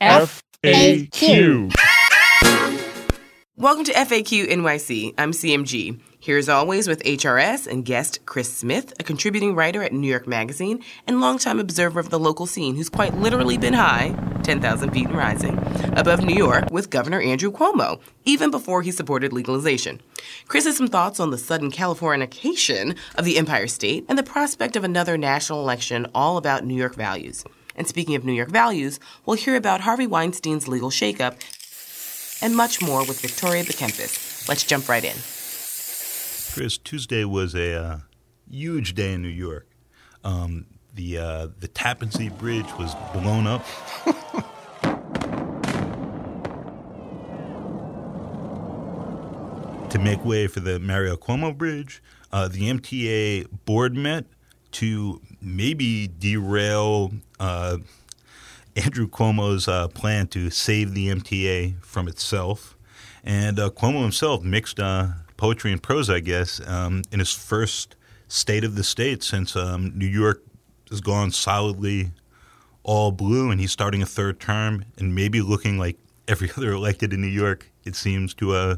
FAQ. Welcome to FAQ NYC. I'm CMG. Here as always with HRS and guest Chris Smith, a contributing writer at New York Magazine and longtime observer of the local scene who's quite literally been high, 10,000 feet and rising, above New York with Governor Andrew Cuomo, even before he supported legalization. Chris has some thoughts on the sudden Californication of the Empire State and the prospect of another national election all about New York values. And speaking of New York values, we'll hear about Harvey Weinstein's legal shakeup and much more with Victoria Bekiempis. Let's jump right in. Chris, Tuesday was a uh, huge day in New York. Um, the uh, the Tappan Zee Bridge was blown up. to make way for the Mario Cuomo Bridge, uh, the MTA board met to maybe derail uh, Andrew Cuomo's uh, plan to save the MTA from itself. And uh, Cuomo himself mixed uh, poetry and prose, I guess, um, in his first state of the state since um, New York has gone solidly all blue and he's starting a third term and maybe looking like every other elected in New York, it seems, to, uh,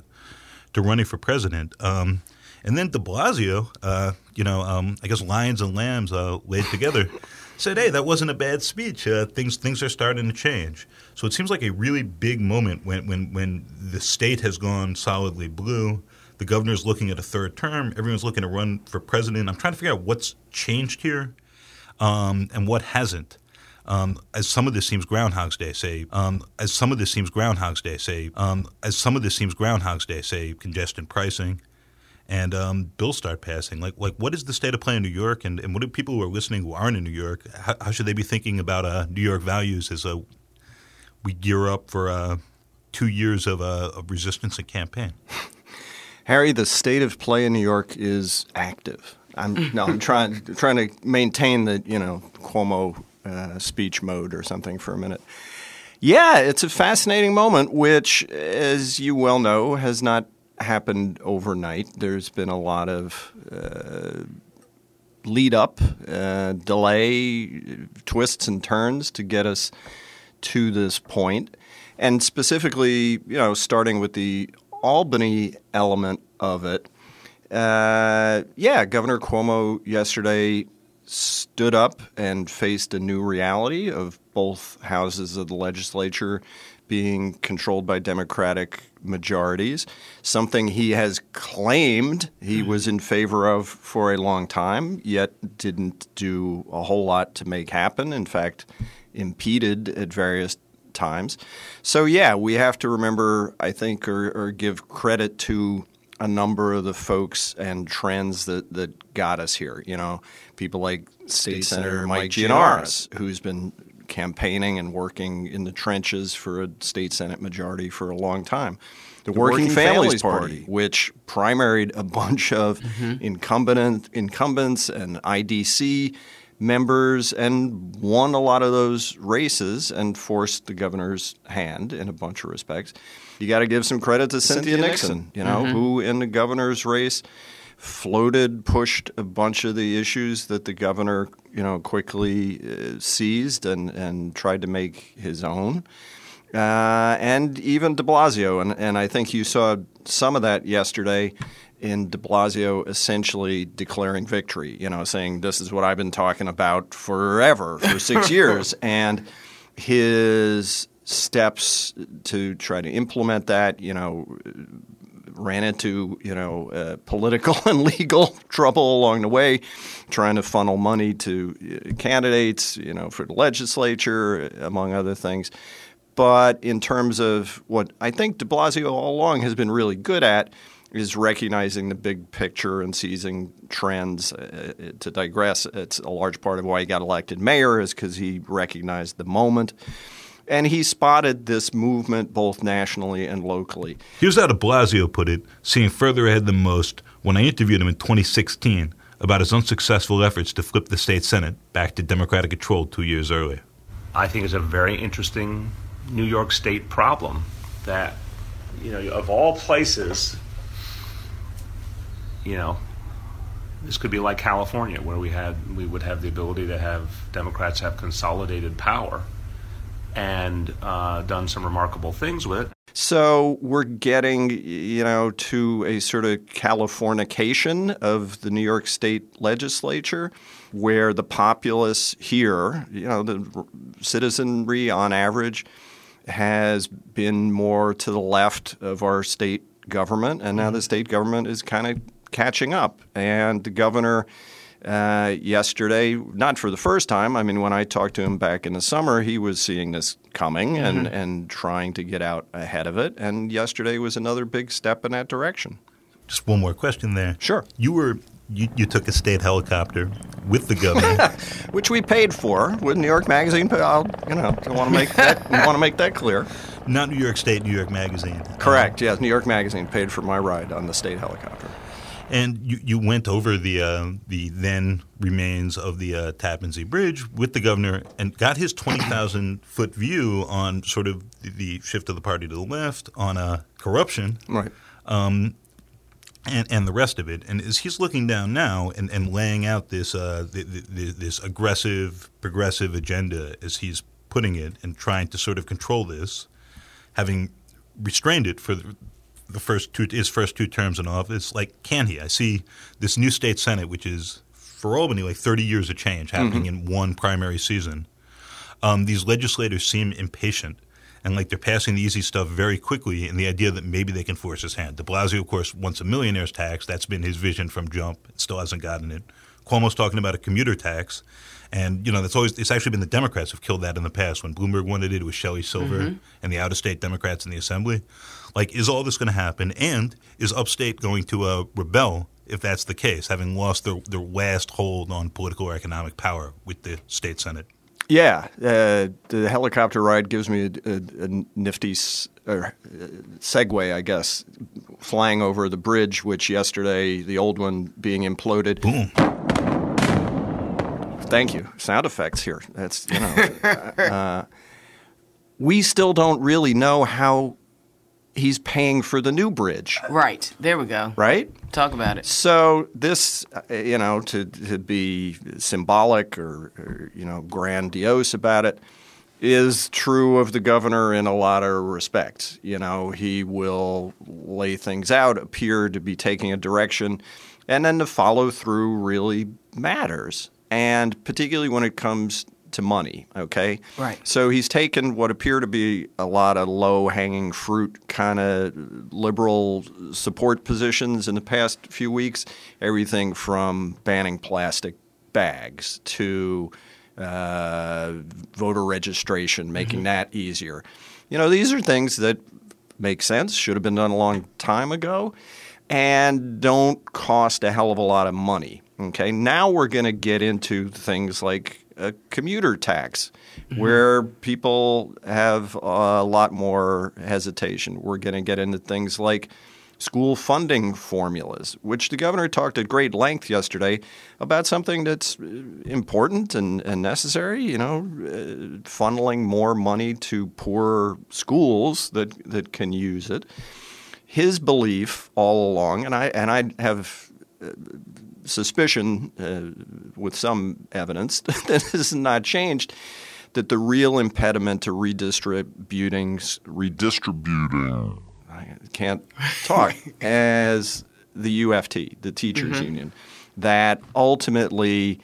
to running for president. Um, and then de Blasio, uh, you know, um, I guess lions and lambs uh, laid together, said, "Hey, that wasn't a bad speech. Uh, things things are starting to change." So it seems like a really big moment when when when the state has gone solidly blue. The governor's looking at a third term. Everyone's looking to run for president. I'm trying to figure out what's changed here um, and what hasn't. Um, as some of this seems Groundhog's Day, say, um, as some of this seems Groundhog's Day, say, um, as some of this seems Groundhog's Day, say, congestion pricing, and um, bills start passing. Like, like what is the state of play in New York, and, and what do people who are listening who aren't in New York, how, how should they be thinking about uh, New York values as a, we gear up for uh, two years of, uh, of resistance and campaign? Harry, the state of play in New York is active. I'm no, I'm trying trying to maintain the you know Cuomo uh, speech mode or something for a minute. Yeah, it's a fascinating moment, which, as you well know, has not happened overnight. There's been a lot of uh, lead up, uh, delay, twists and turns to get us to this point. And specifically, you know, starting with the Albany element of it, uh, yeah, Governor Cuomo yesterday stood up and faced a new reality of both houses of the legislature being controlled by Democratic majorities, something he has claimed he mm-hmm. was in favor of for a long time, yet didn't do a whole lot to make happen. In fact, impeded at various times. So, yeah, we have to remember, I think, or, or give credit to a number of the folks and trends that, that got us here. You know, people like State, State Senator, Senator Mike Gianaris, who's been campaigning and working in the trenches for a state senate majority for a long time. The, the Working, Working, Families, Families Party, Party, which primaried a bunch of mm-hmm. incumbent incumbents and IDC members and won a lot of those races and forced the governor's hand in a bunch of respects. You got to give some credit to Cynthia, Cynthia Nixon, Nixon, you know, mm-hmm. who in the governor's race floated, pushed a bunch of the issues that the governor, you know, quickly uh, seized and, and tried to make his own. Uh, and even de Blasio. And, and I think you saw some of that yesterday in de Blasio essentially declaring victory, you know, saying, This is what I've been talking about forever, for six years. And his steps to try to implement that, you know, ran into you know uh, political and legal trouble along the way, trying to funnel money to uh, candidates, you know, for the legislature, among other things. But in terms of what I think De Blasio all along has been really good at is recognizing the big picture and seizing trends. Uh, uh to digress, it's a large part of why he got elected mayor is because he recognized the moment. And he spotted this movement both nationally and locally. Here's how de Blasio put it, seeing further ahead than most, when I interviewed him in 2016 about his unsuccessful efforts to flip the state Senate back to Democratic control two years earlier. I think it's a very interesting New York State problem that, you know, of all places, you know, this could be like California, where we had we would have the ability to have Democrats have consolidated power and uh, done some remarkable things with it. So we're getting, you know, to a sort of Californication of the New York State legislature, where the populace here, you know, the citizenry on average, has been more to the left of our state government, and now the state government is kind of catching up. And the governor uh, yesterday, not for the first time. I mean, when I talked to him back in the summer, he was seeing this coming and, mm-hmm. and trying to get out ahead of it. And yesterday was another big step in that direction. Just one more question there. Sure. You were you, you took a state helicopter with the governor, which we paid for with New York Magazine. I'll, you know, I want to make that want to make that clear. Not New York State, New York Magazine. Correct. yes, New York Magazine paid for my ride on the state helicopter. And you, you went over the uh, the then remains of the uh, Tappan Zee Bridge with the governor and got his 20,000 foot view on sort of the, the, shift of the party to the left, on uh, corruption. Right. Um, and, and the rest of it. And as he's looking down now and, and laying out this uh, the, the, this aggressive, progressive agenda, as he's putting it, and trying to sort of control this, having restrained it for the, first two his first two terms in office. Like, can he? I see this new state senate, which is for Albany like 30 years of change happening mm-hmm. in one primary season. Um, these legislators seem impatient and like they're passing the easy stuff very quickly and the idea that maybe they can force his hand. De Blasio, of course, wants a millionaire's tax. That's been his vision from jump. It still hasn't gotten it. Cuomo's talking about a commuter tax. And you know that's always it's actually been the Democrats who've killed that in the past. When Bloomberg wanted it, it was Shelley Silver mm-hmm. and the out-of-state Democrats in the Assembly. Like, is all this going to happen? And is upstate going to uh, rebel if that's the case, having lost their, their last hold on political or economic power with the state senate? Yeah, uh, the helicopter ride gives me a, a, a nifty uh, segue, I guess, flying over the bridge, which yesterday, the old one being imploded. Boom. Thank you. Sound effects here. That's, you know. uh, we still don't really know how he's paying for the new bridge. Right. There we go. Right? Talk about it. So this, uh, you know, to, to be symbolic or, or, you know, grandiose about it, is true of the governor in a lot of respects. You know, he will lay things out, appear to be taking a direction, and then the follow through really matters. And particularly when it comes to money. Okay, right. So he's taken what appear to be a lot of low hanging fruit kind of liberal support positions in the past few weeks. Everything from banning plastic bags to uh, voter registration, making mm-hmm. that easier. You know, these are things that make sense. Should have been done a long time ago, and don't cost a hell of a lot of money. Okay, now we're going to get into things like a commuter tax, mm-hmm. where people have a lot more hesitation. We're going to get into things like school funding formulas, which the governor talked at great length yesterday about something that's uh, important and, and necessary, you know, uh, funneling more money to poor schools that, that can use it. His belief all along, and I, and I have uh, suspicion, uh, with some evidence, that this has not changed, that the real impediment to redistributing redistributing I can't talk as the UFT, the teachers mm-hmm. union, that ultimately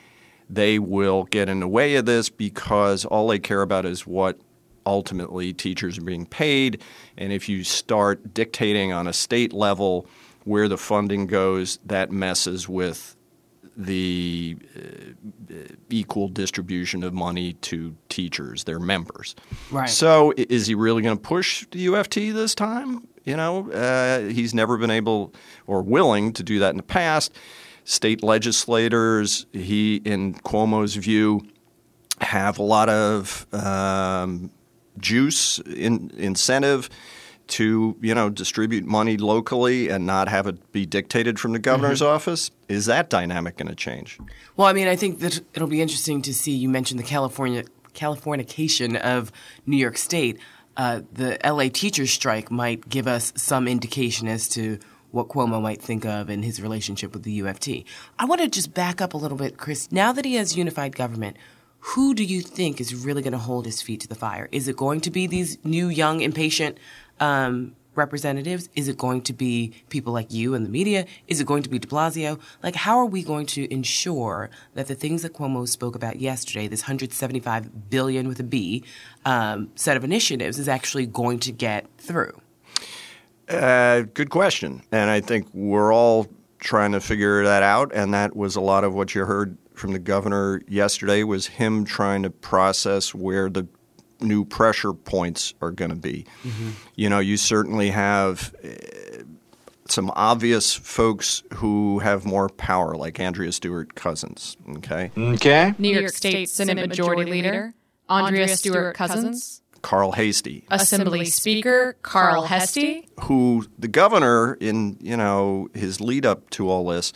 they will get in the way of this because all they care about is what ultimately teachers are being paid. And if you start dictating on a state level where the funding goes, that messes with the uh, equal distribution of money to teachers, their members. Right. So, is he really going to push the UFT this time? You know, uh, he's never been able or willing to do that in the past. State legislators, he, in Cuomo's view, have a lot of um, juice, in, incentive to you know distribute money locally and not have it be dictated from the governor's mm-hmm. office is that dynamic going to change well i mean i think that it'll be interesting to see you mentioned the california californication of new york state uh, the la teachers strike might give us some indication as to what Cuomo might think of in his relationship with the UFT. I want to just back up a little bit, Chris. Now that he has unified government, who do you think is really going to hold his feet to the fire? Is it going to be these new, young, impatient um, representatives? Is it going to be people like you and the media? Is it going to be de Blasio? Like, how are we going to ensure that the things that Cuomo spoke about yesterday, this 175 billion with a B um, set of initiatives, is actually going to get through? Uh, good question. And I think we're all trying to figure that out. And that was a lot of what you heard from the governor yesterday was him trying to process where the new pressure points are going to be. Mm-hmm. You know, you certainly have uh, some obvious folks who have more power, like Andrea Stewart Cousins. Okay. Okay. New York State Senate Majority Leader Andrea Stewart Cousins. Carl Heastie, Assembly Speaker Carl Heastie, who the governor, in you know his lead up to all this,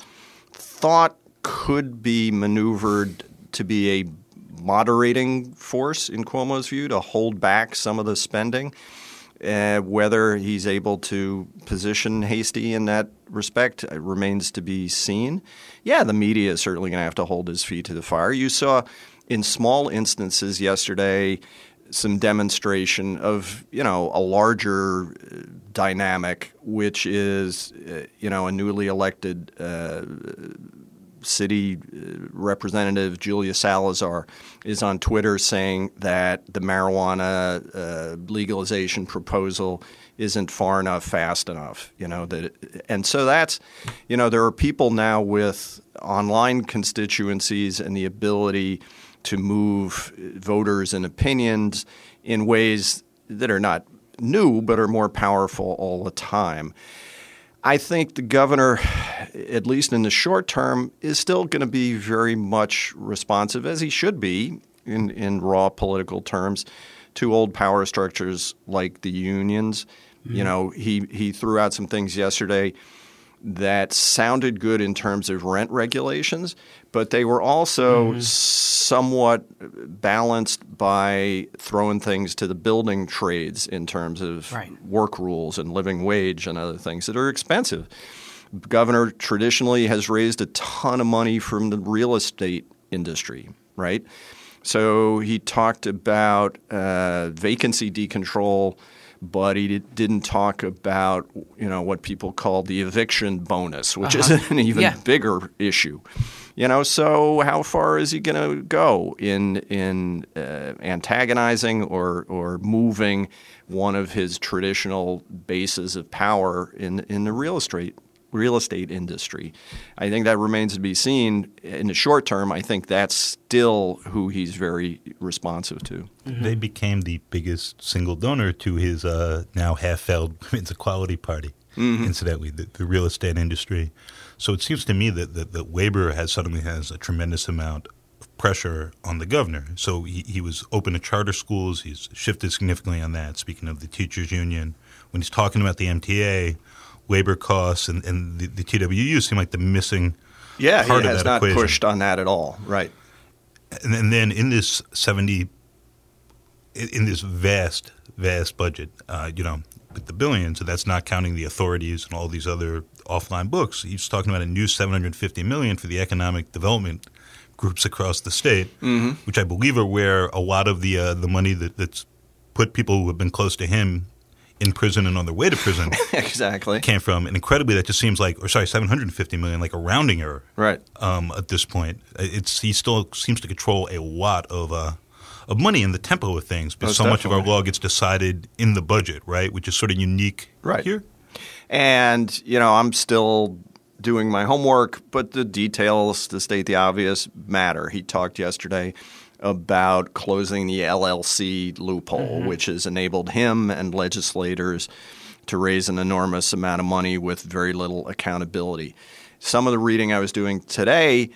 thought could be maneuvered to be a moderating force in Cuomo's view to hold back some of the spending. Uh, whether he's able to position Heastie in that respect uh, remains to be seen. Yeah, the media is certainly going to have to hold his feet to the fire. You saw in small instances yesterday some demonstration of you know a larger uh, dynamic, which is uh, you know a newly elected uh, city uh, representative Julia Salazar is on Twitter saying that the marijuana uh, legalization proposal isn't far enough, fast enough. You know that, and so that's you know there are people now with online constituencies and the ability to move voters and opinions in ways that are not new but are more powerful all the time. I think the governor, at least in the short term, is still going to be very much responsive, as he should be in, in raw political terms, to old power structures like the unions. Mm-hmm. You know, he, he threw out some things yesterday that sounded good in terms of rent regulations, but they were also mm-hmm. somewhat balanced by throwing things to the building trades in terms of right. work rules and living wage and other things that are expensive. Governor traditionally has raised a ton of money from the real estate industry, right? So he talked about uh, vacancy decontrol but he didn't talk about you know what people call the eviction bonus, which uh-huh. is an even yeah. bigger issue. You know, so how far is he going to go in in uh, antagonizing or or moving one of his traditional bases of power in in the real estate real estate industry. I think that remains to be seen. In the short term, I think that's still who he's very responsive to. Mm-hmm. They became the biggest single donor to his uh, now half failed Women's Equality Party, mm-hmm. incidentally, the, the, real estate industry. So it seems to me that, that, that labor has suddenly has a tremendous amount of pressure on the governor. So he, he was open to charter schools. He's shifted significantly on that. Speaking of the teachers union, when he's talking about the MTA, labor costs and, and the, the TWU seem like the missing yeah, part he has of that not equation. pushed on that at all. Right. And, and then in this 70, in this vast, vast budget, uh, you know, with the billions, so that's not counting the authorities and all these other offline books. He's talking about a new 750 million for the economic development groups across the state, mm-hmm. which I believe are where a lot of the uh, the money that, that's put people who have been close to him in prison and on their way to prison exactly came from. And incredibly, that just seems like, or sorry, 750 million, like a rounding error. Right. Um, at this point, it's he still seems to control a lot of uh, of money and the tempo of things, because so much of our law gets decided in the budget, right? Which is sort of unique right. here. And you know, I'm still doing my homework, but the details, to state the obvious, matter. He talked yesterday about closing the LLC loophole, mm-hmm. which has enabled him and legislators to raise an enormous amount of money with very little accountability. Some of the reading I was doing today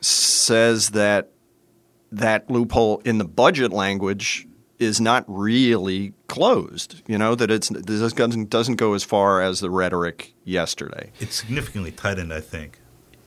says that that loophole in the budget language is not really closed. You know that it's this doesn't doesn't go as far as the rhetoric yesterday. It's significantly tightened, I think.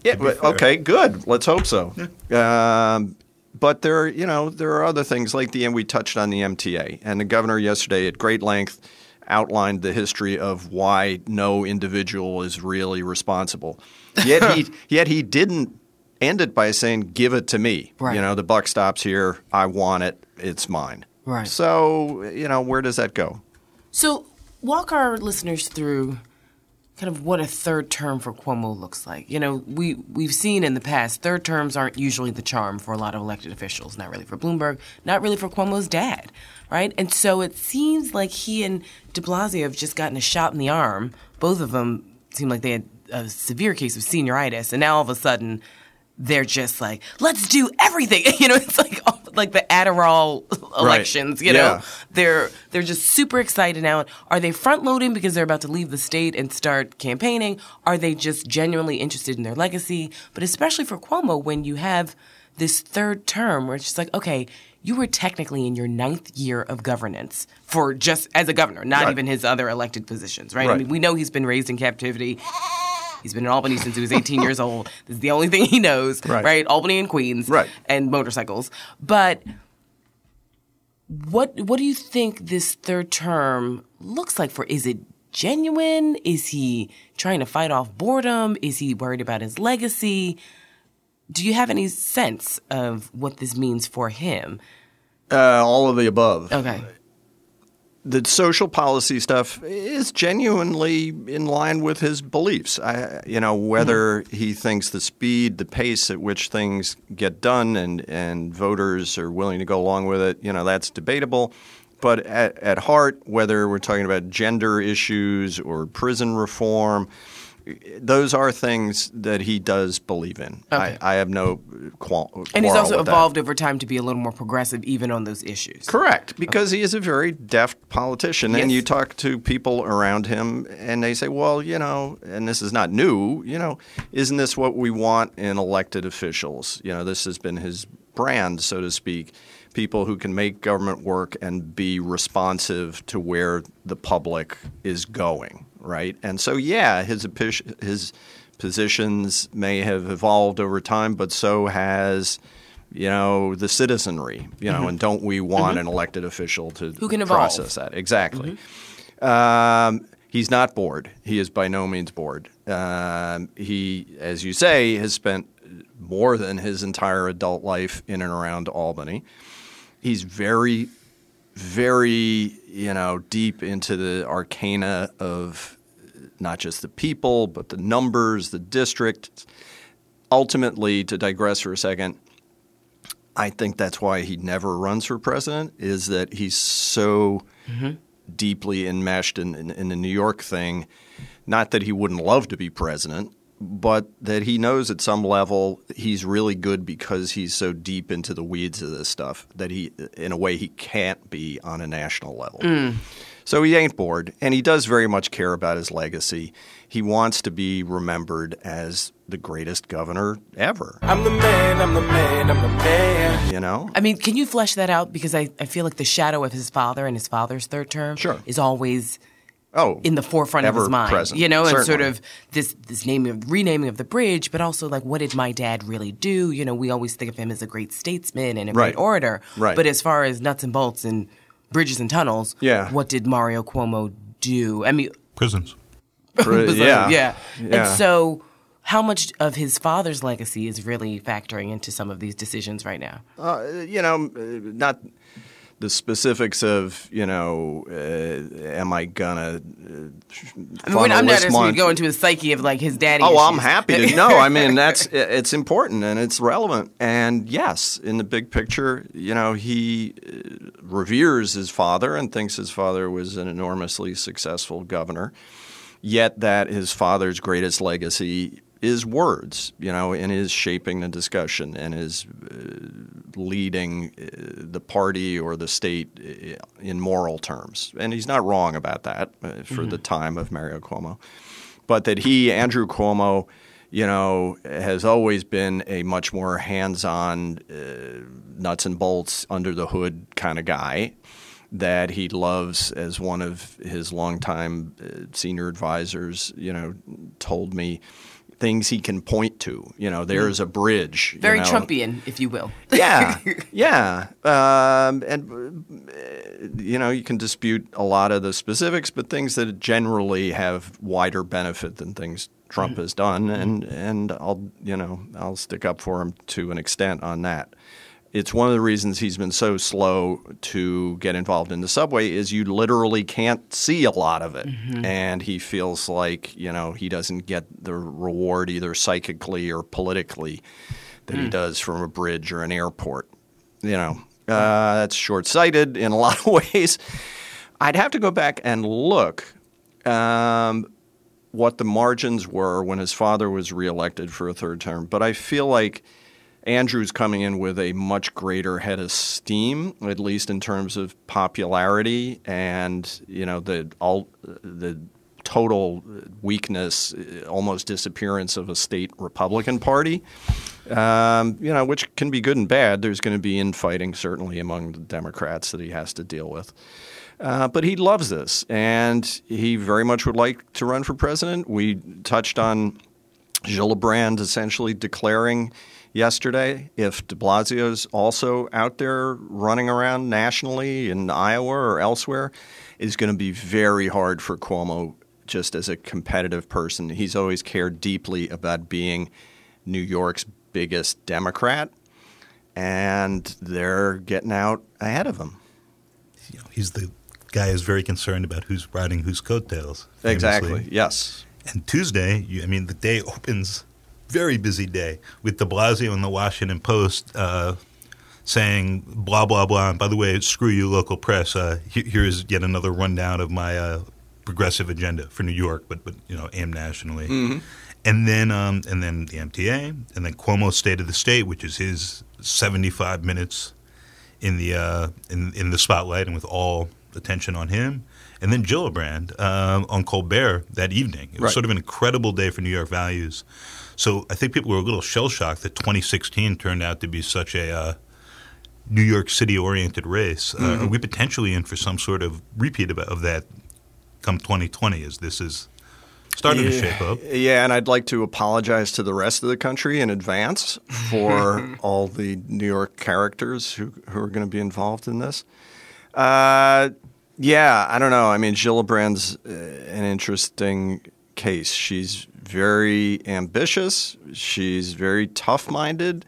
Yeah. Okay. Good. Let's hope so. Yeah. Um, but there, are, you know, there are other things like the and we touched on the MTA, and the governor yesterday at great length outlined the history of why no individual is really responsible. Yet he yet he didn't end it by saying, "Give it to me." Right. You know, the buck stops here. I want it. It's mine. Right. So you know, where does that go? So, walk our listeners through kind of what a third term for Cuomo looks like. You know, we we've seen in the past third terms aren't usually the charm for a lot of elected officials. Not really for Bloomberg. Not really for Cuomo's dad, right? And so it seems like he and De Blasio have just gotten a shot in the arm. Both of them seem like they had a severe case of senioritis, and now all of a sudden they're just like, let's do everything. You know, it's like like the Adderall elections. You know, Yeah. they're they're just super excited now. Are they front loading because they're about to leave the state and start campaigning? Are they just genuinely interested in their legacy? But especially for Cuomo, when you have this third term where it's just like, okay, you were technically in your ninth year of governance for just as a governor, not Right. even his other elected positions, right? I mean, we know he's been raised in captivity. He's been in Albany since he was 18 years old. This is the only thing he knows, Right. right? Albany and Queens, Right. and motorcycles. But what what do you think this third term looks like for? Is it genuine? Is he trying to fight off boredom? Is he worried about his legacy? Do you have any sense of what this means for him? Uh, all of the above. Okay. The social policy stuff is genuinely in line with his beliefs. I, you know, whether mm-hmm. he thinks the speed, the pace at which things get done, and and voters are willing to go along with it, you know, that's debatable. But at, at heart, whether we're talking about gender issues or prison reform, those are things that he does believe in. Okay. I, I have no qual- And he's also with that. evolved over time to be a little more progressive, even on those issues. Correct, because he is a very deft politician. And you talk to people around him, and they say, well, you know, and this is not new, you know, isn't this what we want in elected officials? You know, this has been his brand, so to speak. People who can make government work and be responsive to where the public is going, right? And so, yeah, his his positions may have evolved over time, but so has you know the citizenry. You know, and don't we want an elected official to Mm-hmm. Who can evolve. process that exactly? Um, he's not bored. He is by no means bored. Um, he, as you say, has spent more than his entire adult life in and around Albany. He's very, very, you know, deep into the arcana of not just the people, but the numbers, the district. Ultimately, to digress for a second, I think that's why he never runs for president. Is that he's so mm-hmm. deeply enmeshed in, in, in the New York thing. Not that he wouldn't love to be president, but that he knows at some level he's really good because he's so deep into the weeds of this stuff that he, in a way, he can't be on a national level. Mm. So he ain't bored, and he does very much care about his legacy. He wants to be remembered as the greatest governor ever. I'm the man, I'm the man, I'm the man. You know? I mean, can you flesh that out? Because I, I feel like the shadow of his father and his father's third term Sure. is always Oh, in the forefront of his mind. present. You know, and sort of this this naming of renaming of the bridge, but also like what did my dad really do? You know, we always think of him as a great statesman and a Right. great orator. Right. But as far as nuts and bolts and bridges and tunnels, Yeah. what did Mario Cuomo do? I mean, Prisons. Pre- yeah. yeah. Yeah. And so how much of his father's legacy is really factoring into some of these decisions right now? Uh, you know, uh, not the specifics of you know, uh, am I gonna? Uh, I mean, funnel we're not- I'm not asking you to go into his psyche of like his daddy. Oh, I'm happy to know. I mean, that's it's important and it's relevant. And yes, in the big picture, you know, he uh, reveres his father and thinks his father was an enormously successful governor. Yet that his father's greatest legacy is words, you know, and is shaping the discussion and is uh, leading uh, the party or the state uh, in moral terms. And he's not wrong about that uh, for the time of Mario Cuomo but that he, Andrew Cuomo, you know, has always been a much more hands-on, uh, nuts and bolts, under the hood kind of guy. That he loves, as one of his longtime uh, senior advisors, you know, told me, things he can point to. You know, there's a bridge. you Very know. Trumpian, if you will. Yeah, yeah, um, and uh, you know you can dispute a lot of the specifics, but things that generally have wider benefit than things Trump has done, and and I'll you know I'll stick up for him to an extent on that. It's one of the reasons he's been so slow to get involved in the subway is you literally can't see a lot of it, and he feels like you know he doesn't get the reward either psychically or politically that he does from a bridge or an airport. You know, uh, that's short sighted in a lot of ways. I'd have to go back and look um, what the margins were when his father was reelected for a third term, but I feel like Andrew's coming in with a much greater head of steam, at least in terms of popularity and you know the all the total weakness, uh, almost disappearance of a state Republican Party. Um, you know, which can be good and bad. There's going to be infighting certainly among the Democrats that he has to deal with. Uh, but he loves this, and he very much would like to run for president. We touched on Gillibrand essentially declaring yesterday if de Blasio's also out there running around nationally in Iowa or elsewhere, is going to be very hard for Cuomo just as a competitive person. He's always cared deeply about being New York's biggest Democrat, and they're getting out ahead of him. You know, he's the guy who's very concerned about who's riding whose coattails. famously. Exactly. Yes. And Tuesday, you, I mean, the day opens very busy day with De Blasio and the Washington Post uh, saying blah blah blah. And by the way, screw you, local press. Uh, here's yet another rundown of my uh, progressive agenda for New York, but but you know, aimed nationally. And then um, and then the MTA, and then Cuomo's State of the State, which is his 75 minutes in the uh, in in the spotlight and with all attention on him. And then Gillibrand uh, on Colbert that evening. It was Right. sort of an incredible day for New York values. So I think people were a little shell shocked that 2016 turned out to be such a uh, New York City oriented race. Uh, Mm-hmm. are we potentially in for some sort of repeat of, of that come 2020 as this is starting to shape up? Yeah, and I'd like to apologize to the rest of the country in advance for all the New York characters who, who are going to be involved in this. Uh, yeah, I don't know. I mean, Gillibrand's uh, an interesting case. She's very ambitious. She's very tough-minded.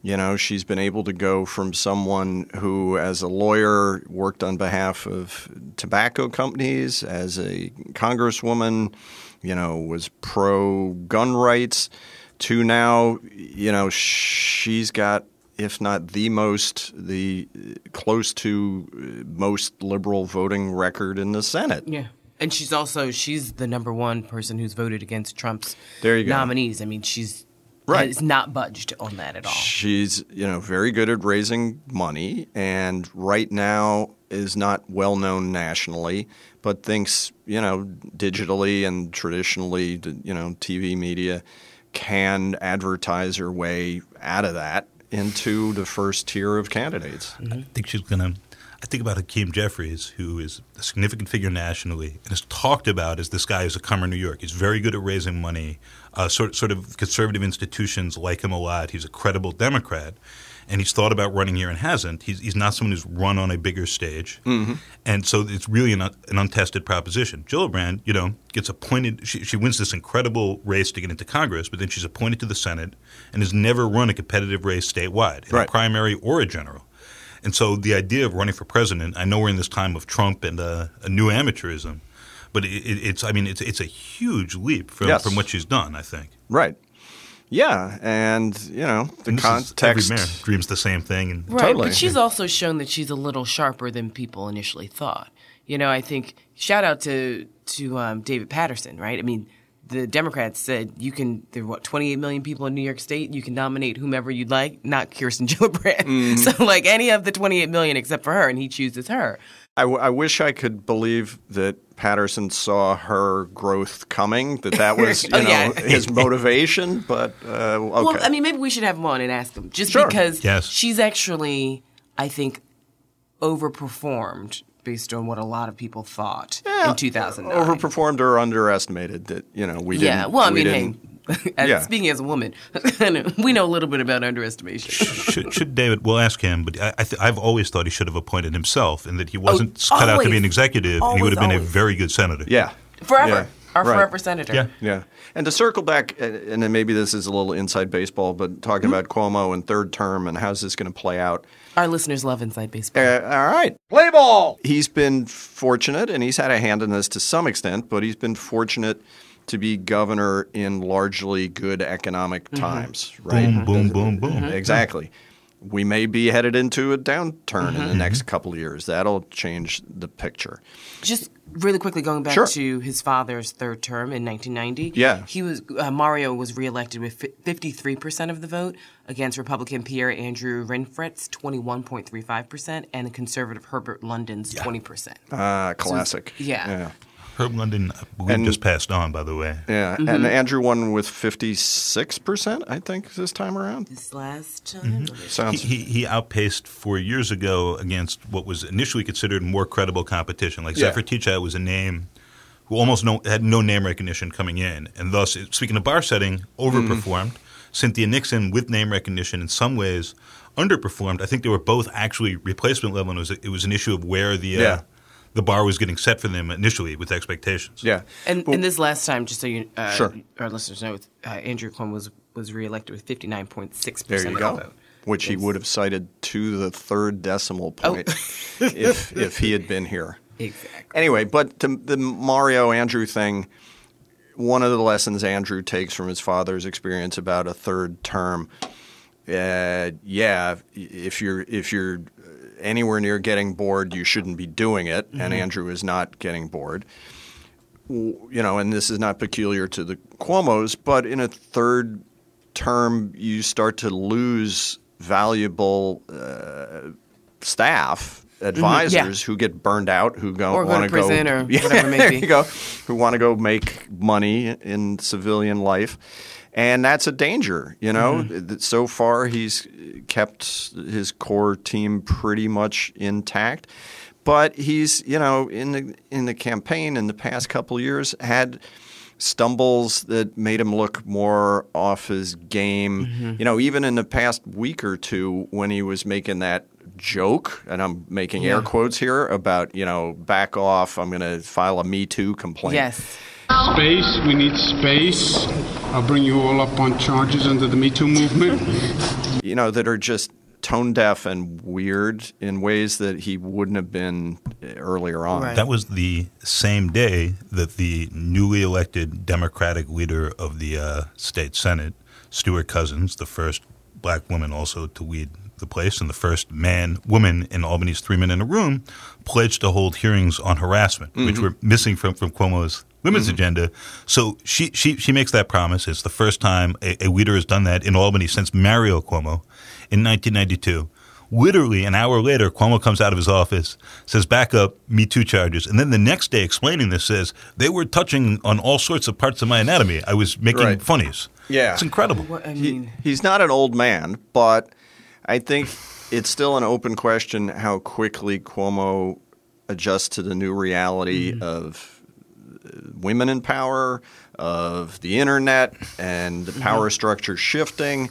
You know, she's been able to go from someone who, as a lawyer, worked on behalf of tobacco companies, as a congresswoman, you know, was pro gun rights, to now, you know, she's got, if not the most, the close to most liberal voting record in the Senate. Yeah. And she's also she's the number one person who's voted against Trump's There you go. nominees. I mean, she's Right. has not budged on that at all. She's you know very good at raising money, and right now is not well known nationally, but thinks you know digitally and traditionally, you know TV media can advertise her way out of that into the first tier of candidates. I think she's going to. I think about Hakeem Jeffries, who is a significant figure nationally and is talked about as this guy who's a comer in New York. He's very good at raising money. Uh, sort, sort of conservative institutions like him a lot. He's a credible Democrat. And he's thought about running here and hasn't. He's, he's not someone who's run on a bigger stage. And so it's really an, an untested proposition. Gillibrand, you know, gets appointed. She, she wins this incredible race to get into Congress, but then she's appointed to the Senate and has never run a competitive race statewide, in Right. a primary or a general. And so the idea of running for president, I know we're in this time of Trump and uh, a new amateurism, but it, it, it's I mean it's it's a huge leap from, Yes. from what she's done. I think. Right. Yeah, and you know the And this is- context. every mayor dreams the same thing, and Right, Totally. but she's also shown that she's a little sharper than people initially thought. You know, I think shout out to to um, David Paterson, right? I mean, the Democrats said you can. There are what 28 million people in New York State. You can nominate whomever you'd like, not Kirsten Gillibrand. Mm-hmm. So like any of the 28 million except for her, and he chooses her. I, w- I wish I could believe that Paterson saw her growth coming, that that was you Oh, know yeah. his motivation. But uh, okay, Well, I mean, maybe we should have him on and ask him, just Sure. because Yes. she's actually, I think, overperformed based on what a lot of people thought in 2009. overperformed or underestimated that you know we didn't. Yeah, well, I we mean, didn't hey, As- Yeah. Speaking as a woman, we know a little bit about underestimation. should, should David? We'll ask him, but I, I th- I've always thought he should have appointed himself, and that he wasn't Oh, cut out to be always. an executive, and he would have Always, been a very good senator. Yeah. Forever. Yeah. Our Right. forever senator. Yeah. Yeah. And to circle back, uh, and then maybe this is a little inside baseball, but talking about Cuomo and third term and how's this going to play out. Our listeners love Inside Baseball. Uh, all right. Play ball. He's been fortunate, and he's had a hand in this to some extent, but he's been fortunate to be governor in largely good economic times, right? Boom, boom, boom, boom. Exactly. We may be headed into a downturn in the next couple of years. That'll change the picture. Just really quickly going back Sure. to his father's third term in 1990. Yeah. he was uh, Mario was reelected with 53 percent of the vote against Republican Pierre Andrew Rinfret's 21.35 percent and conservative Herbert London's 20 percent. Ah, classic. yeah. Yeah. Herb London, I And- just passed on, by the way. Yeah. Mm-hmm. And Andrew won with 56%, I think, this time around. This last time, He, Sounds. he, he outpaced four years ago against what was initially considered more credible competition. Like Yeah. Zephyr Teachout was a name who almost no, had no name recognition coming in, and thus, speaking of bar setting, overperformed. Cynthia Nixon, with name recognition, in some ways underperformed. I think they were both actually replacement level, and it was, it was an issue of where the uh, Yeah. The bar was getting set for them initially with expectations. yeah. and, and this last time, just so you, uh, Sure. our listeners know, uh, Andrew Cuomo was was reelected with 59.6 There percent you of the vote. Which he would have cited to the third decimal Oh. point if, if he had been here. Exactly. Anyway, but to the Mario Andrew thing, one of the lessons Andrew takes from his father's experience about a third term, uh, yeah, if you're if you're anywhere near getting bored, you shouldn't be doing it. And Andrew is not getting bored. You know, and this is not peculiar to the Cuomo's, but in a third term, you start to lose valuable uh, staff. Advisors who get burned out, who go want to prison or whatever it may there be. you go. Who want to go make money in civilian life, and that's a danger. You know, Mm-hmm. So far he's kept his core team pretty much intact, but he's you know in the in the campaign in the past couple of years had stumbles that made him look more off his game. Mm-hmm. You know, even in the past week or two when he was making that joke, and I'm making air quotes here about, you know, back off, I'm going to file a Me Too complaint. Yes. Space, we need space. I'll bring you all up on charges under the Me Too movement. You know, that are just tone deaf and weird in ways that he wouldn't have been earlier on. Right. That was the same day that the newly elected Democratic leader of the uh, state Senate, Stewart Cousins, the first black woman also to lead the place and the first man woman in Albany's three men in a room, pledged to hold hearings on harassment, which were missing from, from Cuomo's women's agenda. So she, she she makes that promise. It's the first time a, a leader has done that in Albany since Mario Cuomo in 1992. Literally an hour later, Cuomo comes out of his office, says, back up, Me Too charges. And then the next day, explaining this, says, they were touching on all sorts of parts of my anatomy. I was making Right. funnies. Yeah. It's incredible. What, I He, mean, he's not an old man, but I think it's still an open question how quickly Cuomo adjusts to the new reality Mm-hmm. of women in power, of the internet, and the Mm-hmm. power structure shifting,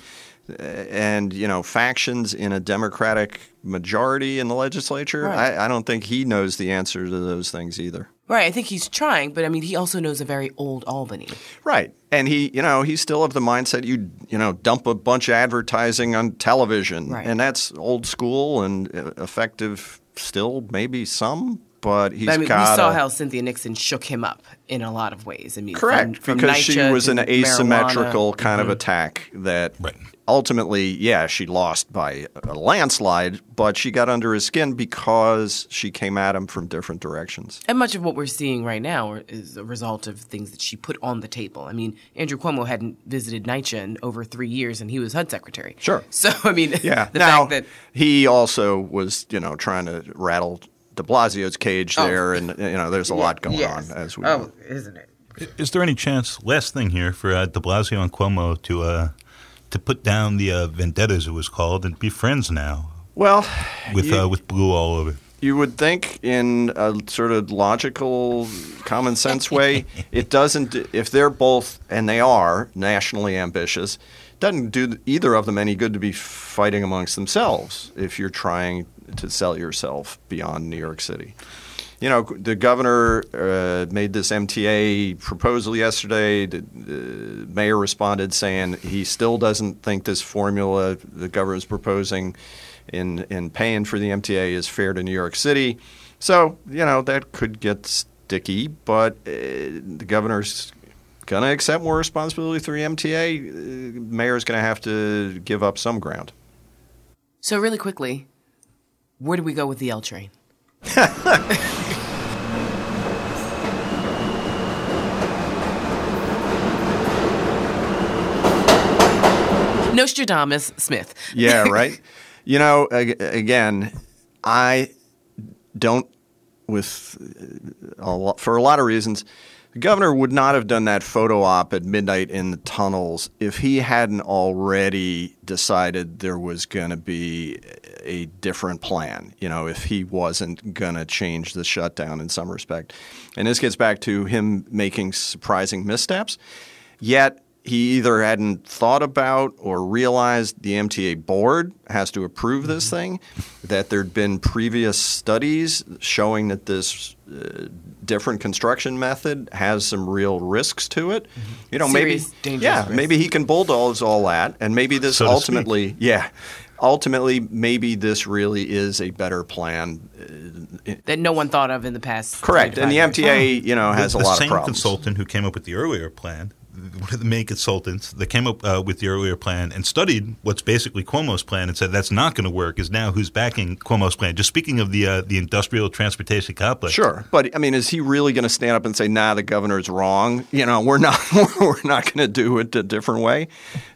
and you know factions in a Democratic majority in the legislature. Right. I, I don't think he knows the answer to those things either. right. I think he's trying, but I mean, he also knows a very old Albany. Right. And he, you know, he's still of the mindset you, you know, dump a bunch of advertising on television. Right. And that's old school and uh, effective still, maybe some, but he's I mean, got we saw how Cynthia Nixon shook him up in a lot of ways. I mean, Correct, from, from because she was to an marijuana. asymmetrical kind of mm-hmm. attack that Right. ultimately, yeah, she lost by a landslide, but she got under his skin because she came at him from different directions. And much of what we're seeing right now is a result of things that she put on the table. I mean, Andrew Cuomo hadn't visited NYCHA in over three years, and he was HUD secretary. Sure. So, I mean, Yeah. the now fact that he also was, you know, trying to rattle De Blasio's cage Oh. there, and you know, there's a lot going Yes. on as we. Oh, isn't it? Is there any chance, last thing here, for uh, de Blasio and Cuomo to uh, to put down the uh, vendettas, it was called, and be friends now Well, with you, uh, with blue all over? you would think in a sort of logical, common sense way, it doesn't. If they're both, and they are nationally ambitious, doesn't do either of them any good to be fighting amongst themselves if you're trying to sell yourself beyond New York City. You know, the governor uh, made this MTA proposal yesterday. The, mayor responded saying he still doesn't think this formula the governor's proposing in in paying for the MTA is fair to New York City. So you know that could get sticky, but uh, the governor's going to accept more responsibility through MTA. Uh, mayor's going to have to give up some ground. So, really quickly, where do we go with the L train? Nostradamus Smith. Yeah, right. you know, ag- again, I don't with a lot, for a lot of reasons. The governor would not have done that photo op at midnight in the tunnels if he hadn't already decided there was going to be a different plan. You know, if he wasn't going to change the shutdown in some respect. And this gets back to him making surprising missteps. Yet he either hadn't thought about or realized the MTA board has to approve this thing, that there'd been previous studies showing that this uh, different construction method has some real risks to it. You know, Serious, maybe dangerous yeah, risks. maybe he can bulldoze all that, and maybe this So ultimately, yeah, ultimately, maybe this really is a better plan. uh, That no one thought of in the past. Correct, and the years. MTA, you know, has the, a lot same of problems. Same consultant who came up with the earlier plan, one of the main consultants that came up uh, with the earlier plan and studied what's basically Cuomo's plan and said that's not going to work is now who's backing Cuomo's plan. Just speaking of the uh, the industrial transportation complex. Sure, but I mean, is he really going to stand up and say, "Nah, the governor's wrong"? You know, we're not we're not going to do it a different way,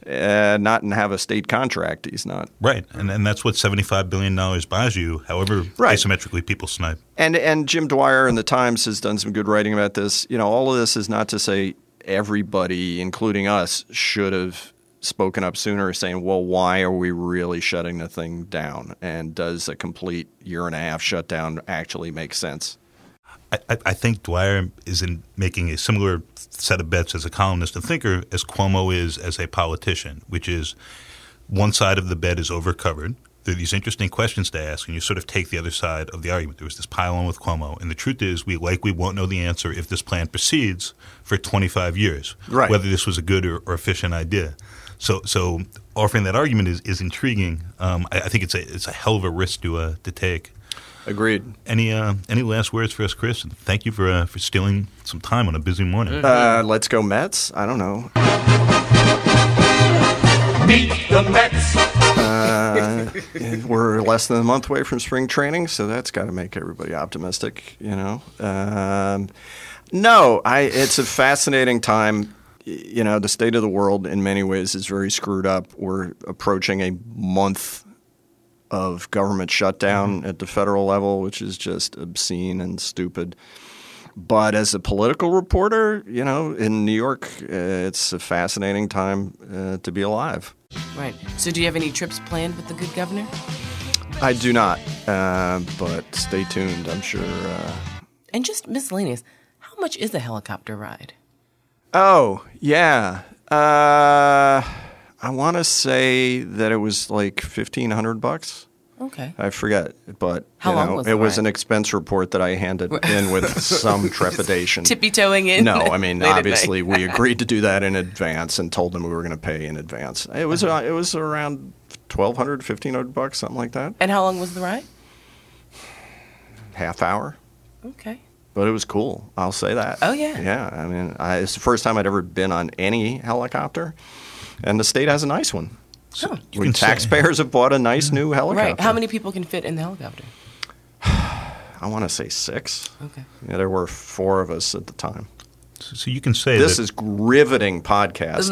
uh, not and have a state contract. He's not. Right, and and that's what seventy five billion dollars buys you. However, Right. asymmetrically people snipe. And and Jim Dwyer in the Times has done some good writing about this. You know, all of this is not to say everybody, including us, should have spoken up sooner, saying, "Well, why are we really shutting the thing down? And does a complete year and a half shutdown actually make sense?" I, I- think Dwyer is in making a similar set of bets as a columnist and thinker as Cuomo is as a politician, which is one side of the bet is overcovered. There are these interesting questions to ask, and you sort of take the other side of the argument. There was this pile on with Cuomo, and the truth is, we likely won't know the answer if this plan proceeds for 25 years, Right. whether this was a good or, or efficient idea. So, so offering that argument is, is intriguing. Um, I, I think it's a it's a hell of a risk to uh, to take. Agreed. Any uh, any last words for us, Chris? Thank you for uh, for stealing some time on a busy morning. Uh, let's go Mets. I don't know. Beat the Mets. We're less than a month away from spring training, so that's got to make everybody optimistic, you know. Um, no, I. It's a fascinating time. You know, the state of the world in many ways is very screwed up. We're approaching a month of government shutdown at the federal level, which is just obscene and stupid. But as a political reporter, you know, in New York, uh, it's a fascinating time uh, to be alive. Right. So, do you have any trips planned with the good governor? I do not, uh, but stay tuned. I'm sure. Uh... And just miscellaneous, how much is a helicopter ride? Oh, yeah. Uh, I want to say that it was like fifteen hundred bucks. Okay. I forget, but How long know, was it the was ride? an expense report that I handed in with some trepidation. Tippy toeing in? No, I mean late at obviously we agreed to do that in advance and told them we were going to pay in advance. It was uh, it was around 1200 1500 bucks something like that. And how long was the ride? Half hour. Okay. But it was cool. I'll say that. Oh, yeah. Yeah. I mean, I, it's the first time I'd ever been on any helicopter, and the state has a nice one. So oh, you we can say- taxpayers have bought a nice new helicopter. Right. How many people can fit in the helicopter? I want to say six. Okay. Yeah, there were four of us at the time. So you can say This that is riveting podcast.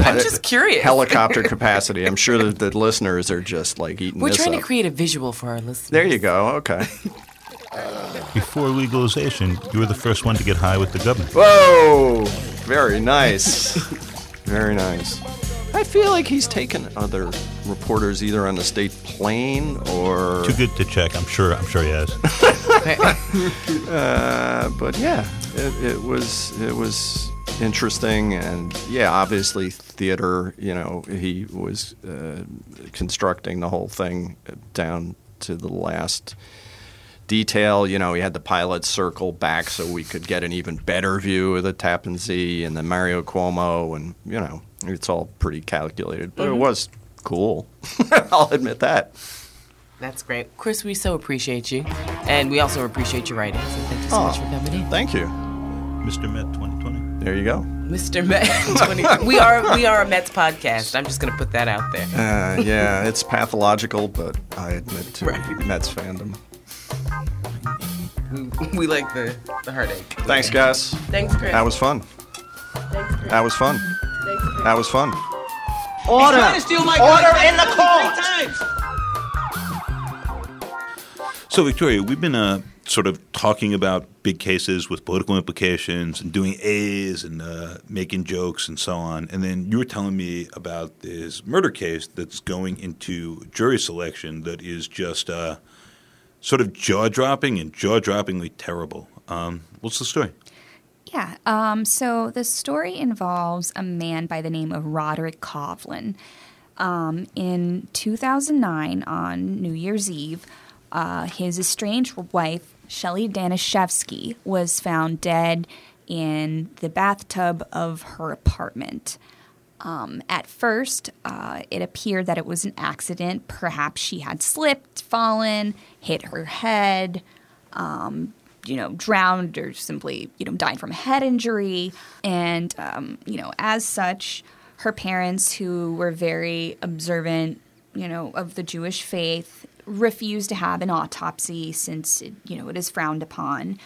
I'm just curious. Helicopter capacity. I'm sure that the listeners are just like eating We're this trying up. to create a visual for our listeners. there you go. Okay. before legalization, you were the first one to get high with the governor. Whoa! Very nice. Very nice. I feel like he's taken other reporters either on the state plane or. Too good to check. I'm sure. I'm sure he has. Uh, but yeah, it, it was it was interesting, and yeah, obviously theater. You know, he was uh, constructing the whole thing down to the last detail. You know, he had the pilot circle back so we could get an even better view of the Tappan Zee and the Mario Cuomo, and you know, it's all pretty calculated, but it was cool. I'll admit that. That's great. Chris, we so appreciate you. And we also appreciate your writing. So thank you so Oh. much for coming in. Thank you. Mr. Met 2020. There you go. Mr. Met 20. we are we are a Mets podcast. I'm just gonna put that out there. Uh, yeah, it's pathological, but I admit to Right. Mets fandom. We like the, the heartache. Thanks, guys. Thanks, Chris. That was fun. That was fun. That was fun. Order! Order in the court! So, Victoria, we've been uh, sort of talking about big cases with political implications and doing A's and uh, making jokes and so on. And then you were telling me about this murder case that's going into jury selection that is just uh, sort of jaw dropping and jaw droppingly terrible. Um, what's the story? Yeah. Um, so the story involves a man by the name of Roderick Covlin. Um, in 2009, on New Year's Eve, uh, his estranged wife, Shelley Danishefsky, was found dead in the bathtub of her apartment. Um, at first, uh, it appeared that it was an accident. Perhaps she had slipped, fallen, hit her head, um, you know, drowned or simply, you know, died from a head injury. And, um, you know, as such, her parents, who were very observant, you know, of the Jewish faith, refused to have an autopsy since, it, you know, it is frowned upon.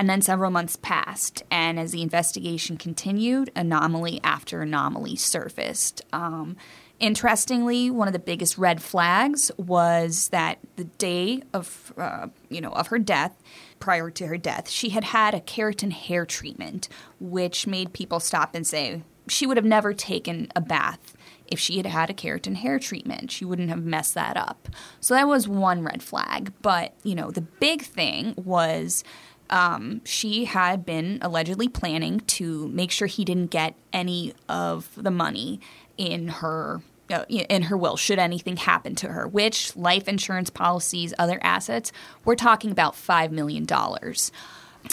And then several months passed, and as the investigation continued, anomaly after anomaly surfaced. Um, interestingly, one of the biggest red flags was that the day of, uh, you know, of her death, prior to her death, she had had a keratin hair treatment, which made people stop and say she would have never taken a bath if she had had a keratin hair treatment. She wouldn't have messed that up. So that was one red flag. But, you know, the big thing was um, she had been allegedly planning to make sure he didn't get any of the money in her uh, in her will should anything happen to her which life insurance policies other assets we're talking about 5 million dollars.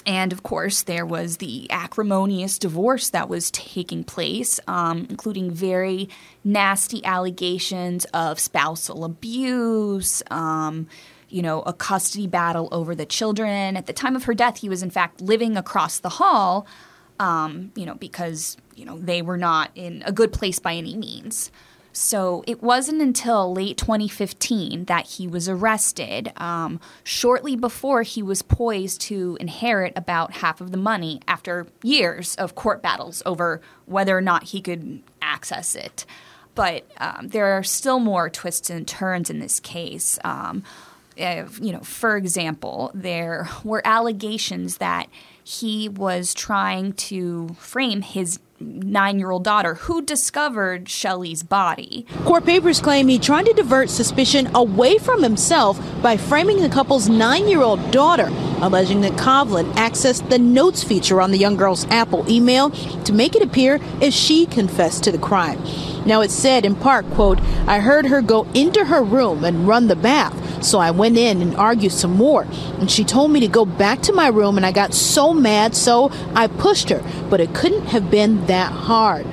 And of course, there was the acrimonious divorce that was taking place, um, including very nasty allegations of spousal abuse, um, you know, a custody battle over the children. At the time of her death, he was in fact living across the hall, um, you know, because, you know, they were not in a good place by any means. So it wasn't until late 2015 that he was arrested, um, shortly before he was poised to inherit about half of the money after years of court battles over whether or not he could access it. But um, there are still more twists and turns in this case. Um, uh, you know, for example, there were allegations that he was trying to frame his nine year old daughter who discovered Shelley's body. Court papers claim he tried to divert suspicion away from himself by framing the couple's nine year old daughter, alleging that Covlin accessed the notes feature on the young girl's Apple email to make it appear as she confessed to the crime. Now it said in part, quote, I heard her go into her room and run the bath, so I went in and argued some more. And she told me to go back to my room and I got so mad, so I pushed her, but it couldn't have been that hard.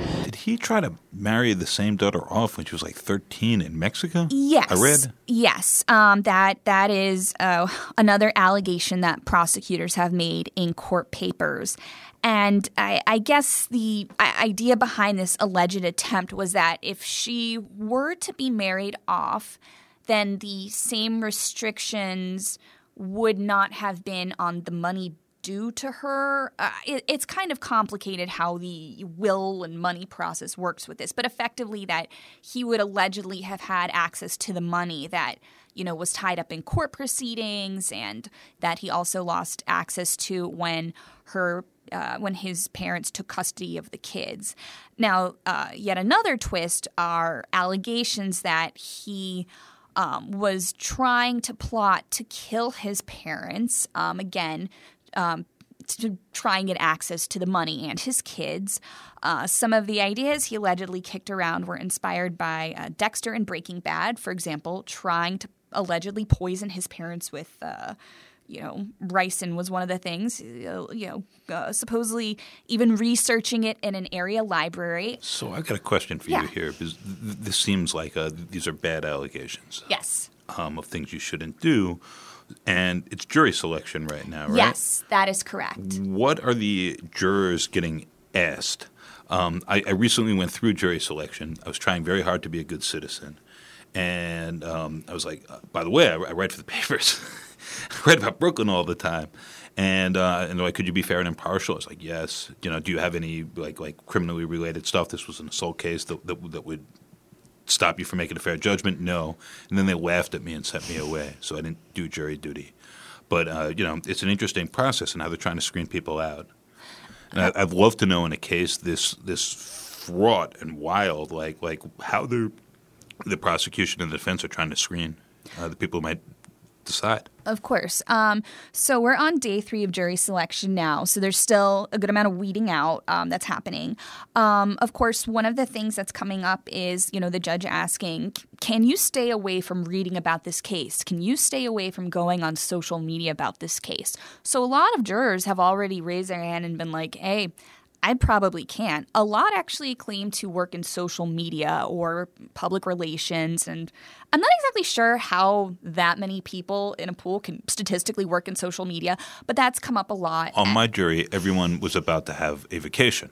He try to marry the same daughter off when she was like 13 in Mexico? Yes, I read. Yes, um, that that is uh, another allegation that prosecutors have made in court papers. And I, I guess the idea behind this alleged attempt was that if she were to be married off, then the same restrictions would not have been on the money due to her. Uh, it, it's kind of complicated how the will and money process works with this, but effectively, that he would allegedly have had access to the money that you know was tied up in court proceedings, and that he also lost access to when her uh, when his parents took custody of the kids. Now, uh, yet another twist are allegations that he um, was trying to plot to kill his parents. Um, again, um, to try and get access to the money and his kids. Uh, some of the ideas he allegedly kicked around were inspired by uh, Dexter and Breaking Bad, for example, trying to allegedly poison his parents with. Uh, you know, ricin was one of the things. Uh, you know, uh, supposedly even researching it in an area library. So I've got a question for Yeah. you here because th- this seems like uh, these are bad allegations Yes. um, of things you shouldn't do, and it's jury selection right now, right? Yes, that is correct. What are the jurors getting asked? Um, I, I recently went through jury selection. I was trying very hard to be a good citizen, and um, I was like, uh, by the way, I, I write for the papers. I write about Brooklyn all the time. And uh, and they're like, could you be fair and impartial? I was like, yes. You know, do you have any like like criminally related stuff? This was an assault case that that, that would stop you from making a fair judgment? No. And then they laughed at me and sent me away. So I didn't do jury duty. But uh, you know, it's an interesting process and how they're trying to screen people out. And I, I'd love to know in a case this this fraught and wild, like like how the the prosecution and the defense are trying to screen uh, the people who might decide. Of course. Um, so we're on day three of jury selection now. So there's still a good amount of weeding out um, that's happening. Um, of course, one of the things that's coming up is, you know, the judge asking, can you stay away from reading about this case? Can you stay away from going on social media about this case? So a lot of jurors have already raised their hand and been like, hey, I probably can't. A lot actually claim to work in social media or public relations, and I'm not exactly sure how that many people in a pool can statistically work in social media, but that's come up a lot. On my jury, everyone was about to have a vacation.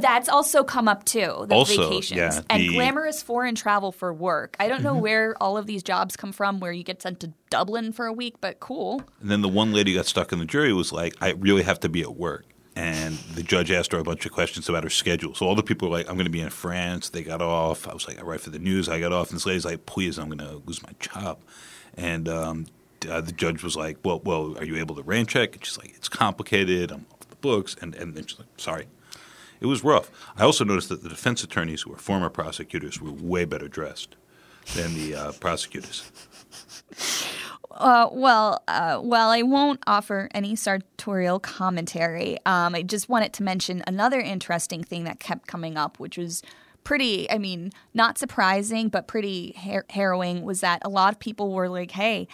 That's also come up too, the Also, vacations yeah, and glamorous foreign travel for work. I don't know mm-hmm. where all of these jobs come from, where you get sent to Dublin for a week, but cool. And then the one lady got stuck in the jury was like, I really have to be at work. And the judge asked her a bunch of questions about her schedule. So all the people were like, I'm going to be in France. They got off. I was like, I write for the news. I got off. And this lady's like, please, I'm going to lose my job. And um, uh, the judge was like, well, well, are you able to rain check? And she's like, it's complicated. I'm off the books. And, and then she's like, sorry. It was rough. I also noticed that the defense attorneys, who were former prosecutors, were way better dressed than the uh, prosecutors. Uh, well, uh, well, I won't offer any sartorial commentary. Um, I just wanted to mention another interesting thing that kept coming up, which was pretty, I mean, not surprising, but pretty har- harrowing, was that a lot of people were like, hey,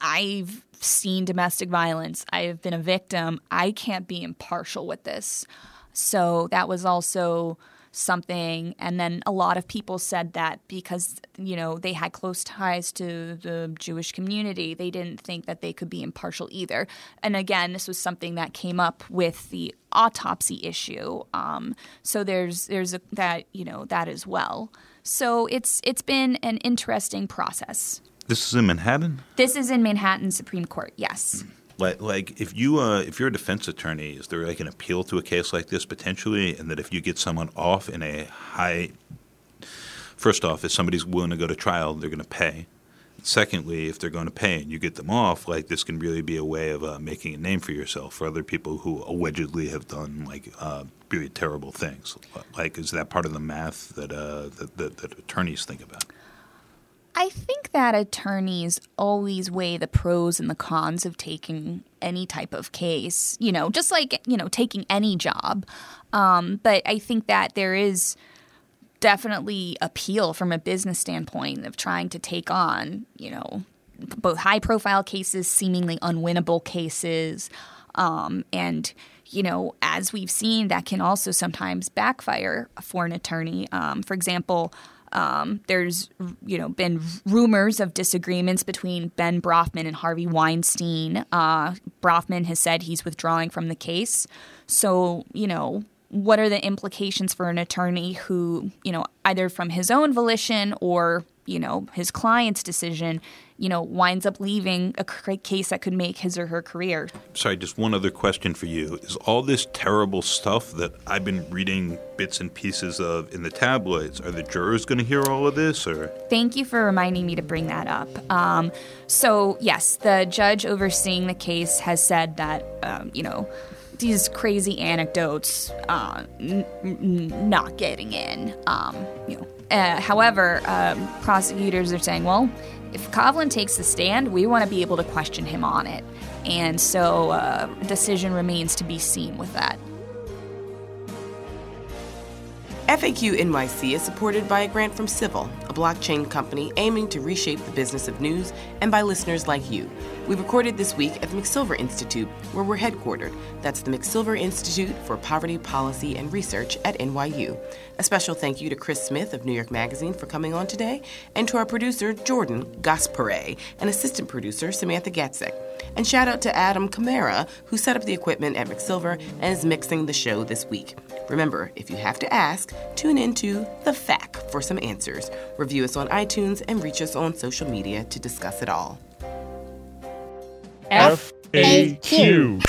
I've seen domestic violence, I've been a victim, I can't be impartial with this. So that was also something and then a lot of people said that because you know they had close ties to the Jewish community they didn't think that they could be impartial either. And again this was something that came up with the autopsy issue um, so there's there's a, that you know that as well. So it's it's been an interesting process. This is in Manhattan? this is in Manhattan Supreme Court yes Like, like if you uh, if you're a defense attorney, is there like an appeal to a case like this potentially, and that if you get someone off in a high, first off, if somebody's willing to go to trial, they're going to pay. Secondly, if they're going to pay and you get them off, like this can really be a way of uh, making a name for yourself for other people who allegedly have done like uh, really terrible things. Like, is that part of the math that uh, that, that, that attorneys think about? I think that attorneys always weigh the pros and the cons of taking any type of case, you know, just like, you know, taking any job. Um, but I think that there is definitely appeal from a business standpoint of trying to take on, you know, both high profile cases, seemingly unwinnable cases. Um, and, you know, as we've seen, that can also sometimes backfire for an attorney. Um, for example, um, there's you know been rumors of disagreements between Ben Brafman and Harvey Weinstein. Uh, Brafman has said he's withdrawing from the case. So you know what are the implications for an attorney who you know either from his own volition or you know his client's decision you know, winds up leaving a case that could make his or her career. Sorry, just one other question for you. Is all this terrible stuff that I've been reading bits and pieces of in the tabloids, are the jurors going to hear all of this or? Thank you for reminding me to bring that up. Um, so, yes, the judge overseeing the case has said that, um, you know, these crazy anecdotes uh, n- n- not getting in. Um, you know, uh, however, um, prosecutors are saying, well, if Covlin takes the stand, we want to be able to question him on it. And so uh, decision remains to be seen with that. FAQ NYC is supported by a grant from Civil, a blockchain company aiming to reshape the business of news, and by listeners like you. We recorded this week at the McSilver Institute, where we're headquartered. That's the McSilver Institute for Poverty Policy and Research at NYU. A special thank you to Chris Smith of New York Magazine for coming on today, and to our producer, Jordan Gass-Poore', and assistant producer, Samantha Gatzek. And shout out to Adam Camara, who set up the equipment at McSilver and is mixing the show this week. Remember, if you have to ask, tune into The FAQ for some answers. Review us on iTunes and reach us on social media to discuss it all. FAQ.